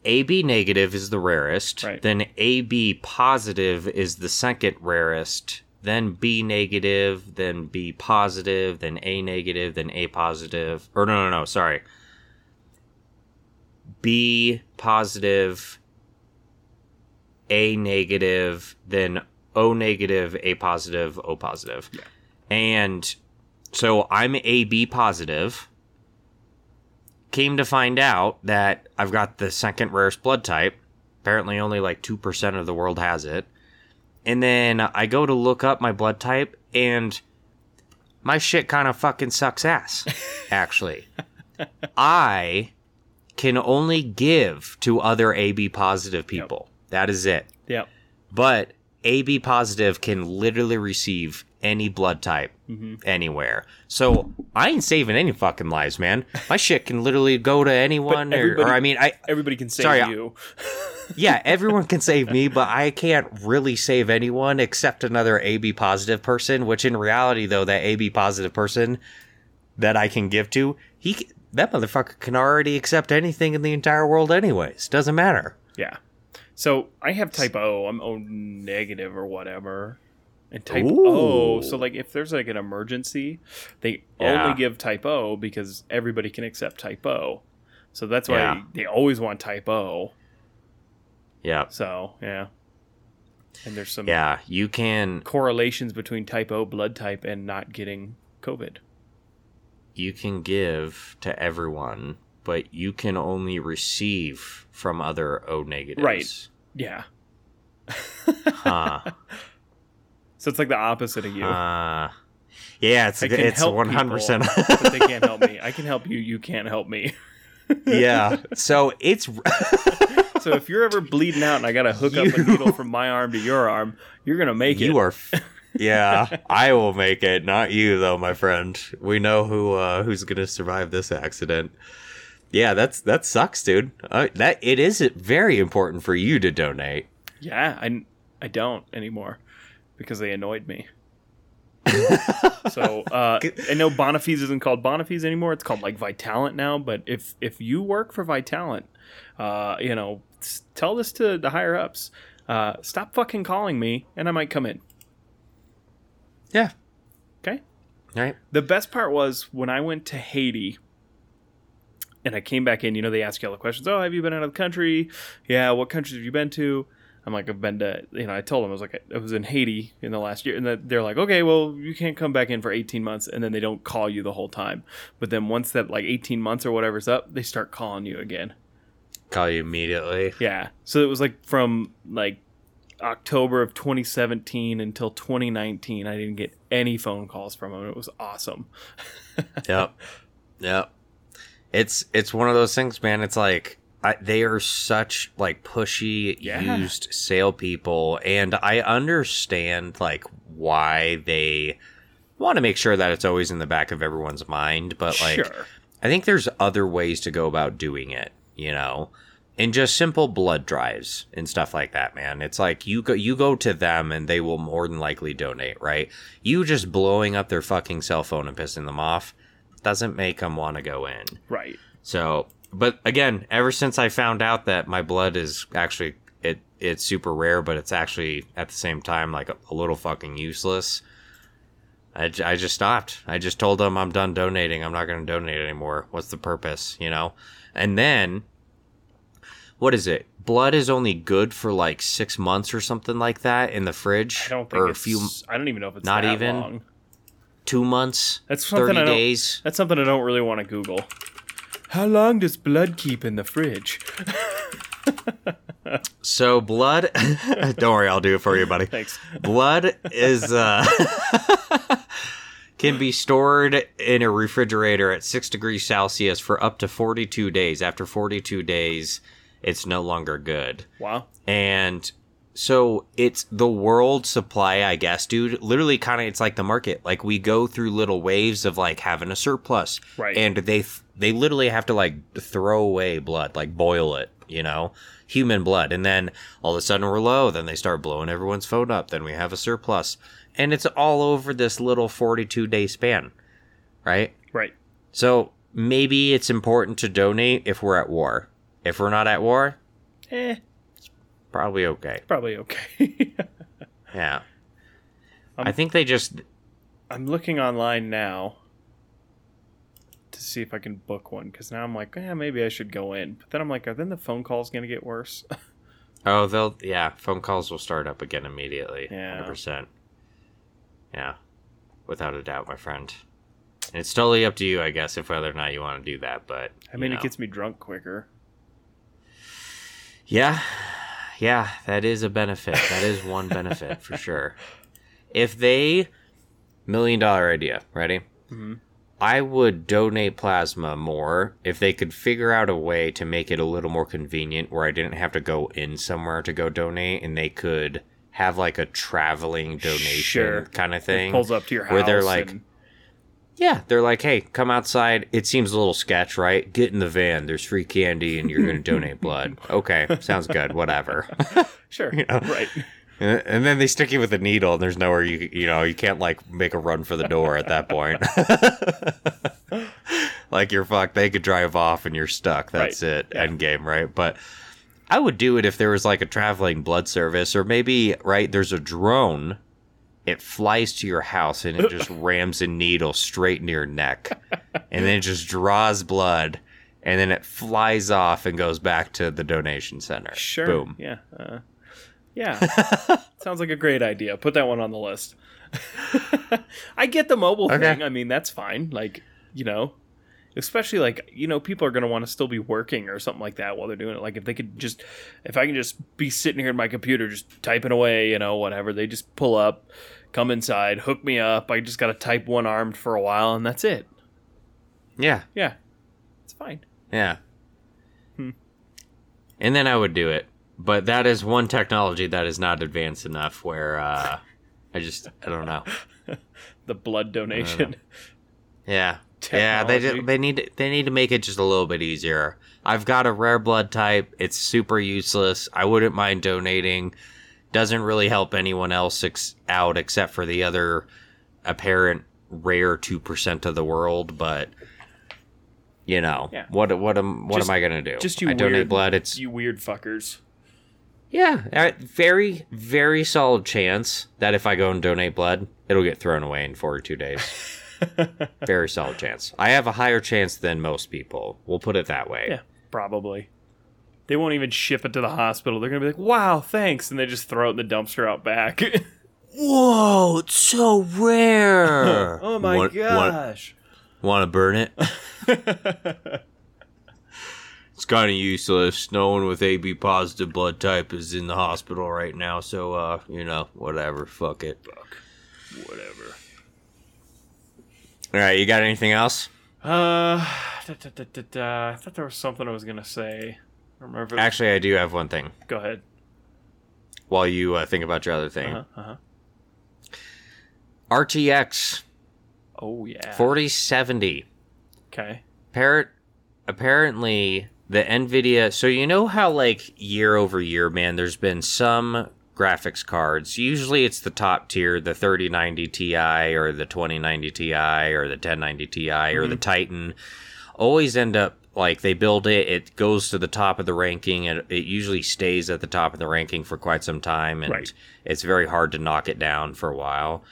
AB negative is the rarest. Right. Then AB positive is the second rarest. Then B negative, then B positive, then A negative, then A positive. Or no, no, no, sorry. B positive, A negative, then O negative, A positive, O positive. Yeah. And so I'm AB positive came to find out that I've got the second rarest blood type. Apparently, only like 2% of the world has it. And then I go to look up my blood type, and my shit kind of fucking sucks ass, actually. I can only give to other AB positive people. That is it. Yep. But AB positive can literally receive any blood type hmm anywhere. So I ain't saving any fucking lives, man. My shit can literally go to anyone, or, or I mean, I Everybody can save Sorry, you. yeah, everyone can save me, but I can't really save anyone except another AB positive person. Which in reality, though, that AB positive person that I can give to, he that motherfucker can already accept anything in the entire world, anyways. Doesn't matter. Yeah. So I have type O. I'm O negative or whatever. And type Ooh. O. So like if there's like an emergency, they Yeah. only give type O because everybody can accept type O. So that's why Yeah. they always want type O. Yeah. So yeah. And there's some Yeah. You can correlations between type O blood type and not getting COVID. you can give to everyone, but you can only receive from other O negatives. Right. Yeah. Huh. So it's like the opposite of you. Uh, yeah, it's it's one hundred percent. they can't help me. I can help you. You can't help me. Yeah. So it's So if you're ever bleeding out and I gotta hook up a needle from my arm to your arm, you're gonna make it. you are. f- Yeah, I will make it. Not you though, my friend. We know who uh, who's gonna survive this accident. Yeah, that's that sucks, dude. Uh, that it is very important for you to donate. Yeah, I, I don't anymore because they annoyed me. so uh, I know Bonfils isn't called Bonfils anymore. It's called like Vitalant now. But if if you work for Vitalant, uh, you know, tell this to the higher ups. Uh, stop fucking calling me, and I might come in. Yeah. Okay. Right. The best part was when I went to Haiti and I came back in, you know, they ask you all the questions. Oh, have you been out of the country? Yeah, what countries have you been to? I'm like, I've been to, you know, I told them I was like, I was in Haiti in the last year. And they're like, okay, well, you can't come back in for 18 months. And then they don't call you the whole time. But then once that like 18 months or whatever's up, they start calling you again. Call you immediately. Yeah. So it was like from like October of 2017 until 2019, I didn't get any phone calls from them. It was awesome. yep. Yep. It's it's one of those things, man. It's like I, they are such like pushy Yeah. used sale people, and I understand like why they want to make sure that it's always in the back of everyone's mind. But like, sure. I think there's other ways to go about doing it. You know. And just simple blood drives and stuff like that, man. It's like you go you go to them and they will more than likely donate, right? You just blowing up their fucking cell phone and pissing them off doesn't make them want to go in. Right. So, but again, ever since I found out that my blood is actually it it's super rare, but it's actually at the same time like a, a little fucking useless. I, I just stopped. I just told them I'm done donating. I'm not going to donate anymore. What's the purpose, you know? And then what is it? Blood is only good for like six months or something like that in the fridge, I don't think or a few I don't even know if it's not even? long. Two months, That's something thirty days. That's something I don't really want to Google. How long does blood keep in the fridge? So blood. don't worry, I'll do it for you, buddy. Thanks. blood is uh can be stored in a refrigerator at 6 degrees celsius for up to 42 days after 42 days it's no longer good Wow. and so it's the world supply i guess dude. Literally kind of it's like the market. Like we go through little waves of like having a surplus Right. and they they literally have to like throw away blood like boil it you know? Human blood. And then all of a sudden we're low then they start blowing everyone's phone up then we have a surplus. And it's all over this little 42 day span right? Right. so maybe it's important to donate if we're at war. If we're not at war Eh. Probably okay Probably okay. yeah Um, i think they just I'm looking online now to see if I can book one because now I'm like, yeah, maybe I should go in. But then I'm like, are then the phone calls gonna get worse? oh they'll yeah phone calls will start up again immediately Yeah. 100% yeah without a doubt my friend And it's totally up to you i guess if whether or not you want to do that but I mean, you it gets me drunk quicker. Yeah. Yeah, that is a benefit. That is one benefit for sure. If they million dollar idea, ready? Mhm. I would donate plasma more if they could figure out a way to make it a little more convenient where I didn't have to go in somewhere to go donate and they could have like a traveling donation Sure. kind of It thing. pulls up to your house. where they're like- and- Yeah, they're like, "Hey, come outside. It seems a little sketch, right? Get in the van. There's free candy and you're going to donate blood." Okay, sounds good. Whatever. sure, you know. right? And then they stick you with a needle, and there's nowhere you you know you can't like make a run for the door at that point. like you're fucked. They could drive off, and you're stuck. That's Right. it. Yeah. End game, right? But I would do it if there was like a traveling blood service, or maybe right there's a drone. It flies to your house and it just rams a needle straight in your neck, and then it just draws blood, and then it flies off and goes back to the donation center. Sure. Boom. Yeah. Uh, yeah. Sounds like a great idea. Put that one on the list. I get the mobile Okay. thing. I mean, that's fine. Like, you know, especially like, you know, people are going to want to still be working or something like that while they're doing it. Like, if they could just, if I can just be sitting here at my computer, just typing away, you know, whatever, they just pull up, come inside, hook me up. I just got to type one armed for a while and that's it. Yeah. Yeah. It's fine. Yeah. Hmm. And then I would do it. But that is one technology that is not advanced enough where uh, I just, I don't know. The blood donation. Yeah. Yeah, they just, they need to, they need to make it just a little bit easier. I've got a rare blood type. It's super useless. I wouldn't mind donating. Doesn't really help anyone else ex- out except for the other apparent rare 2% of the world, but you know, Yeah. what what am what Just- am I going to do? Just you I donate weird, blood. It's you weird fuckers. Yeah, very, very solid chance that if I go and donate blood, it'll get thrown away in 42 days. very solid chance. I have a higher chance than most people. We'll put it that way. Yeah, probably. They won't even ship it to the hospital. They're gonna be like, "Wow, thanks," and they just throw it in the dumpster out back. Whoa, it's so rare. oh my Want- gosh! Want to burn it? it's kind of useless. No one with AB positive blood type is in the hospital right now, so uh, you know, whatever. Fuck it. Fuck. Whatever. All right, you got anything else? Uh, da, da, da. I thought there was something I was gonna say. I remember. If it was- Actually, I do have one thing. Go ahead. While you uh, think about your other thing, Uh-huh, uh-huh. RTX Oh yeah. 4070. Okay. Parrot, apparently the Nvidia. So you know how like year over year, man, there's been some graphics cards. Usually it's the top tier, the 3090 Ti or the 2090 Ti or the 1090 Ti or the mm-hmm. Titan. Always end up like they build it, it goes to the top of the ranking, and it usually stays at the top of the ranking for quite some time, and Right. it's very hard to knock it down for a while.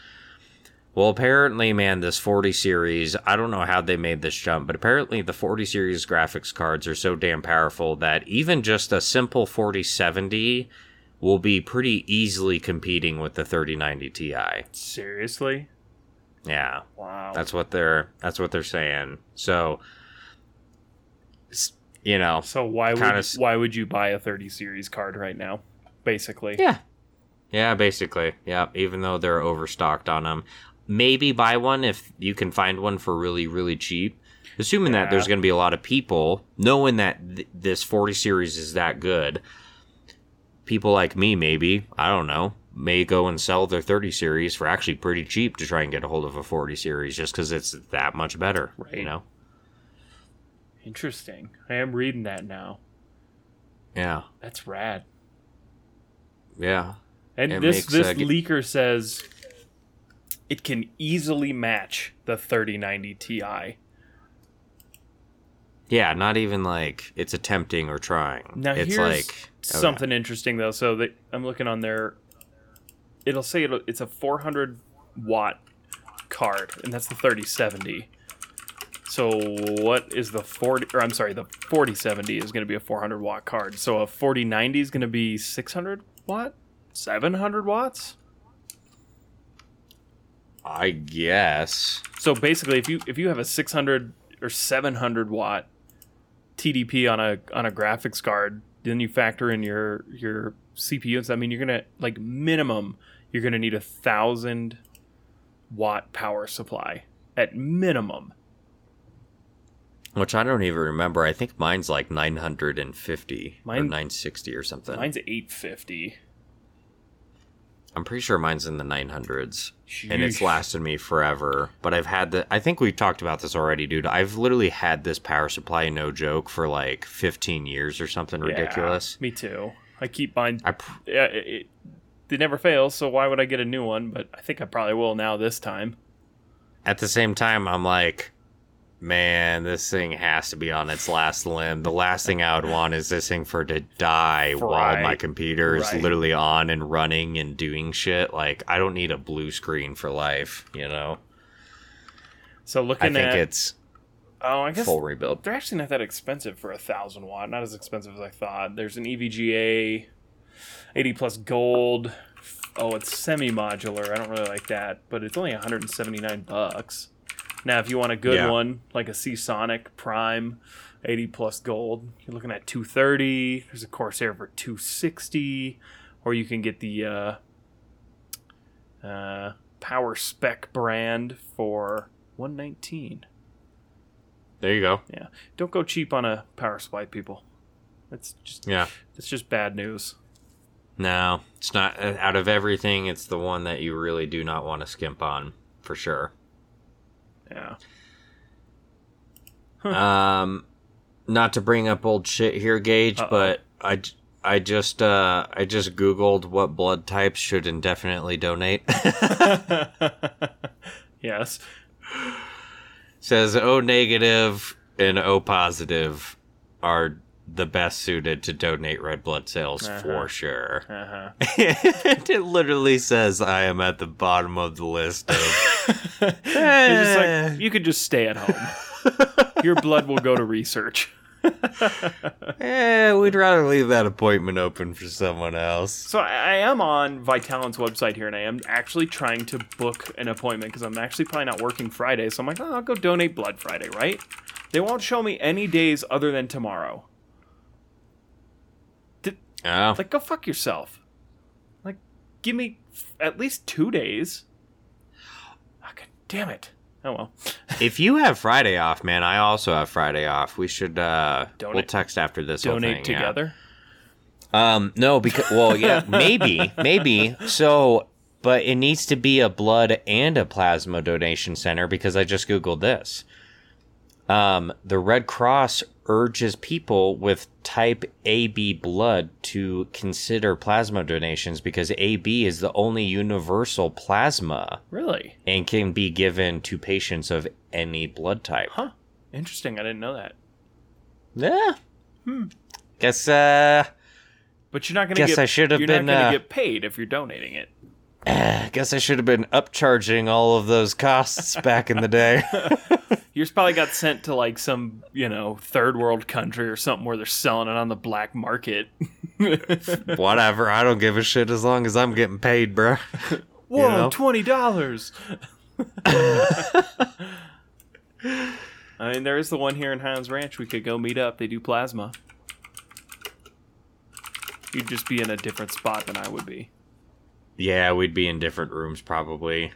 Well, apparently, man, this 40 series, I don't know how they made this jump, but apparently the 40 series graphics cards are so damn powerful that even just a simple 4070 will be pretty easily competing with the 3090 Ti. Seriously? Yeah, Wow. that's what they're that's what they're saying. So you know, so why would why would you buy a 30 series card right now? Basically. Yeah. Yeah, basically. Yeah, even though they're overstocked on them. Maybe buy one if you can find one for really, really cheap. Assuming that there's going to be a lot of people, knowing that th- this 40 series is that good, people like me, maybe, I don't know, may go and sell their 30 series for actually pretty cheap to try and get a hold of a 40 series just because it's that much better. right. You know? Interesting. I am reading that now. Yeah. That's rad. Yeah. And It this makes, this uh, get- leaker says it can easily match the 3090 Ti. Yeah, not even like it's attempting or trying. Now it's here's like okay. something interesting though. So they, I'm looking on their. It'll say it'll, it's a 400 watt card, and that's the 3070. So what is the 40? Or I'm sorry, the 4070 is going to be a 400 watt card. So a 4090 is going to be 600 watt, 700 watts. I guess. So basically, if you if you have a 600 or 700 watt TDP on a on a graphics card, then you factor in your your CPU and stuff. I mean, you're gonna like minimum, you're gonna need a thousand watt power supply at minimum. Which I don't even remember. I think mine's like 950 or 960 or something. Mine's 850. I'm pretty sure mine's in the 900s. And it's lasted me forever. But I've had the. I think we talked about this already, dude. I've literally had this power supply, no joke, for like 15 years or something Yeah, ridiculous. me too. I keep buying. I pr- Yeah, it, it, it never fails. So why would I get a new one? But I think I probably will now this time. at the same time, I'm like, man, this thing has to be on its last limb. The last thing I would want is this thing for to die while my computer is Right. literally on and running and doing shit. Like, I don't need a blue screen for life, you know? So I looking think at it's oh, I guess full rebuild. they're actually not that expensive for a thousand watt. Not as expensive as I thought. There's an EVGA, 80 plus gold. Oh, it's semi modular. I don't really like that, but it's only 179 bucks. Now, if you want a good Yeah. one, like a Seasonic Prime, 80 plus gold, you're looking at 230. There's a Corsair for 260, or you can get the uh, uh, PowerSpec brand for 119. There you go. Yeah, don't go cheap on a power supply, people. That's just Yeah. that's just bad news. No, it's not. uh, Out of everything, it's the one that you really do not want to skimp on, for sure. Yeah. Um, not to bring up old shit here, Gage, Uh-oh. but I, j- I just uh I just googled what blood types should indefinitely donate. yes. Says O negative and O positive are the best suited to donate red blood cells Uh-huh. for sure. Uh-huh. it literally says I am at the bottom of the list of like you could just stay at home. Your blood will go to research. Eh, we'd rather leave that appointment open for someone else. So I, I am on Vitalant's website here, and I am actually trying to book an appointment because I'm actually probably not working Friday. So I'm like, oh, I'll go donate blood Friday, right? They won't show me any days other than tomorrow. Oh, Like, go fuck yourself. Like, give me f- at least two days. Oh, God damn it. Oh well. if you have Friday off, man, I also have Friday off. We should uh Donate- we'll text after this Donate thing, yeah. together. Um, no, because well, yeah, maybe, maybe. So, but it needs to be a blood and a plasma donation center because I just googled this. Um, the Red Cross urges people with type AB blood to consider plasma donations because AB is the only universal plasma Really? and can be given to patients of any blood type. Huh. Interesting. I didn't know that. Yeah. Hmm. Guess uh But you're not gonna Guess get. I should have you're not gonna uh, get paid if you're donating it. Ah, guess I should have been upcharging all of those costs back in the day. Yours probably got sent to like some, you know, third world country or something where they're selling it on the black market. Whatever, I don't give a shit as long as I'm getting paid, bruh. Whoa, know? twenty dollars. I mean, there is the one here in Highlands Ranch. We could go meet up. They do plasma. You'd just be in a different spot than I would be. Yeah, we'd be in different rooms probably.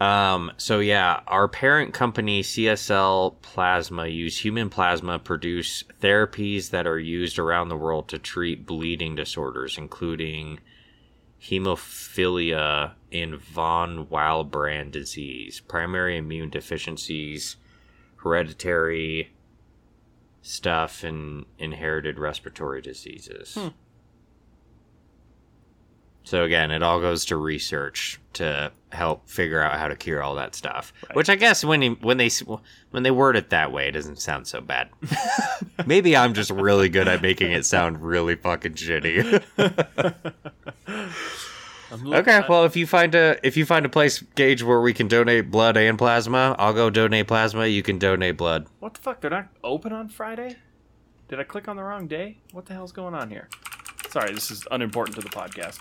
Um, so yeah, our parent company CSL Plasma use human plasma produce therapies that are used around the world to treat bleeding disorders, including hemophilia and von Willebrand disease, primary immune deficiencies, hereditary stuff, and inherited respiratory diseases. Hmm. So again, it all goes to research to help figure out how to cure all that stuff. Right. Which I guess when you, when they when they word it that way, it doesn't sound so bad. Maybe I'm just really good at making it sound really fucking shitty. Okay, well if you find a if you find a place Gage where we can donate blood and plasma, I'll go donate plasma. You can donate blood. What the fuck? They're not open on Friday? Did I click on the wrong day? What the hell's going on here? Sorry, this is unimportant to the podcast.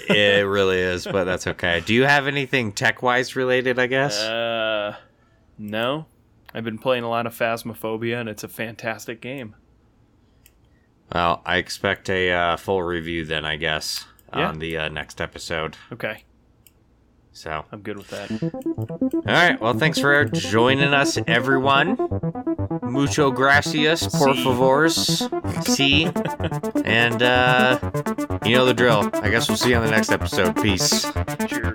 it really is, but that's okay. Do you have anything tech wise related? I guess. Uh, no. I've been playing a lot of Phasmophobia, and it's a fantastic game. Well, I expect a uh, full review then, I guess, Yeah. on the uh, next episode. Okay, So, I'm good with that. all right. Well, thanks for joining us, everyone. Mucho gracias, por Si. favors. See, and uh, you know the drill. I guess we'll see you on the next episode. Peace. Cheers.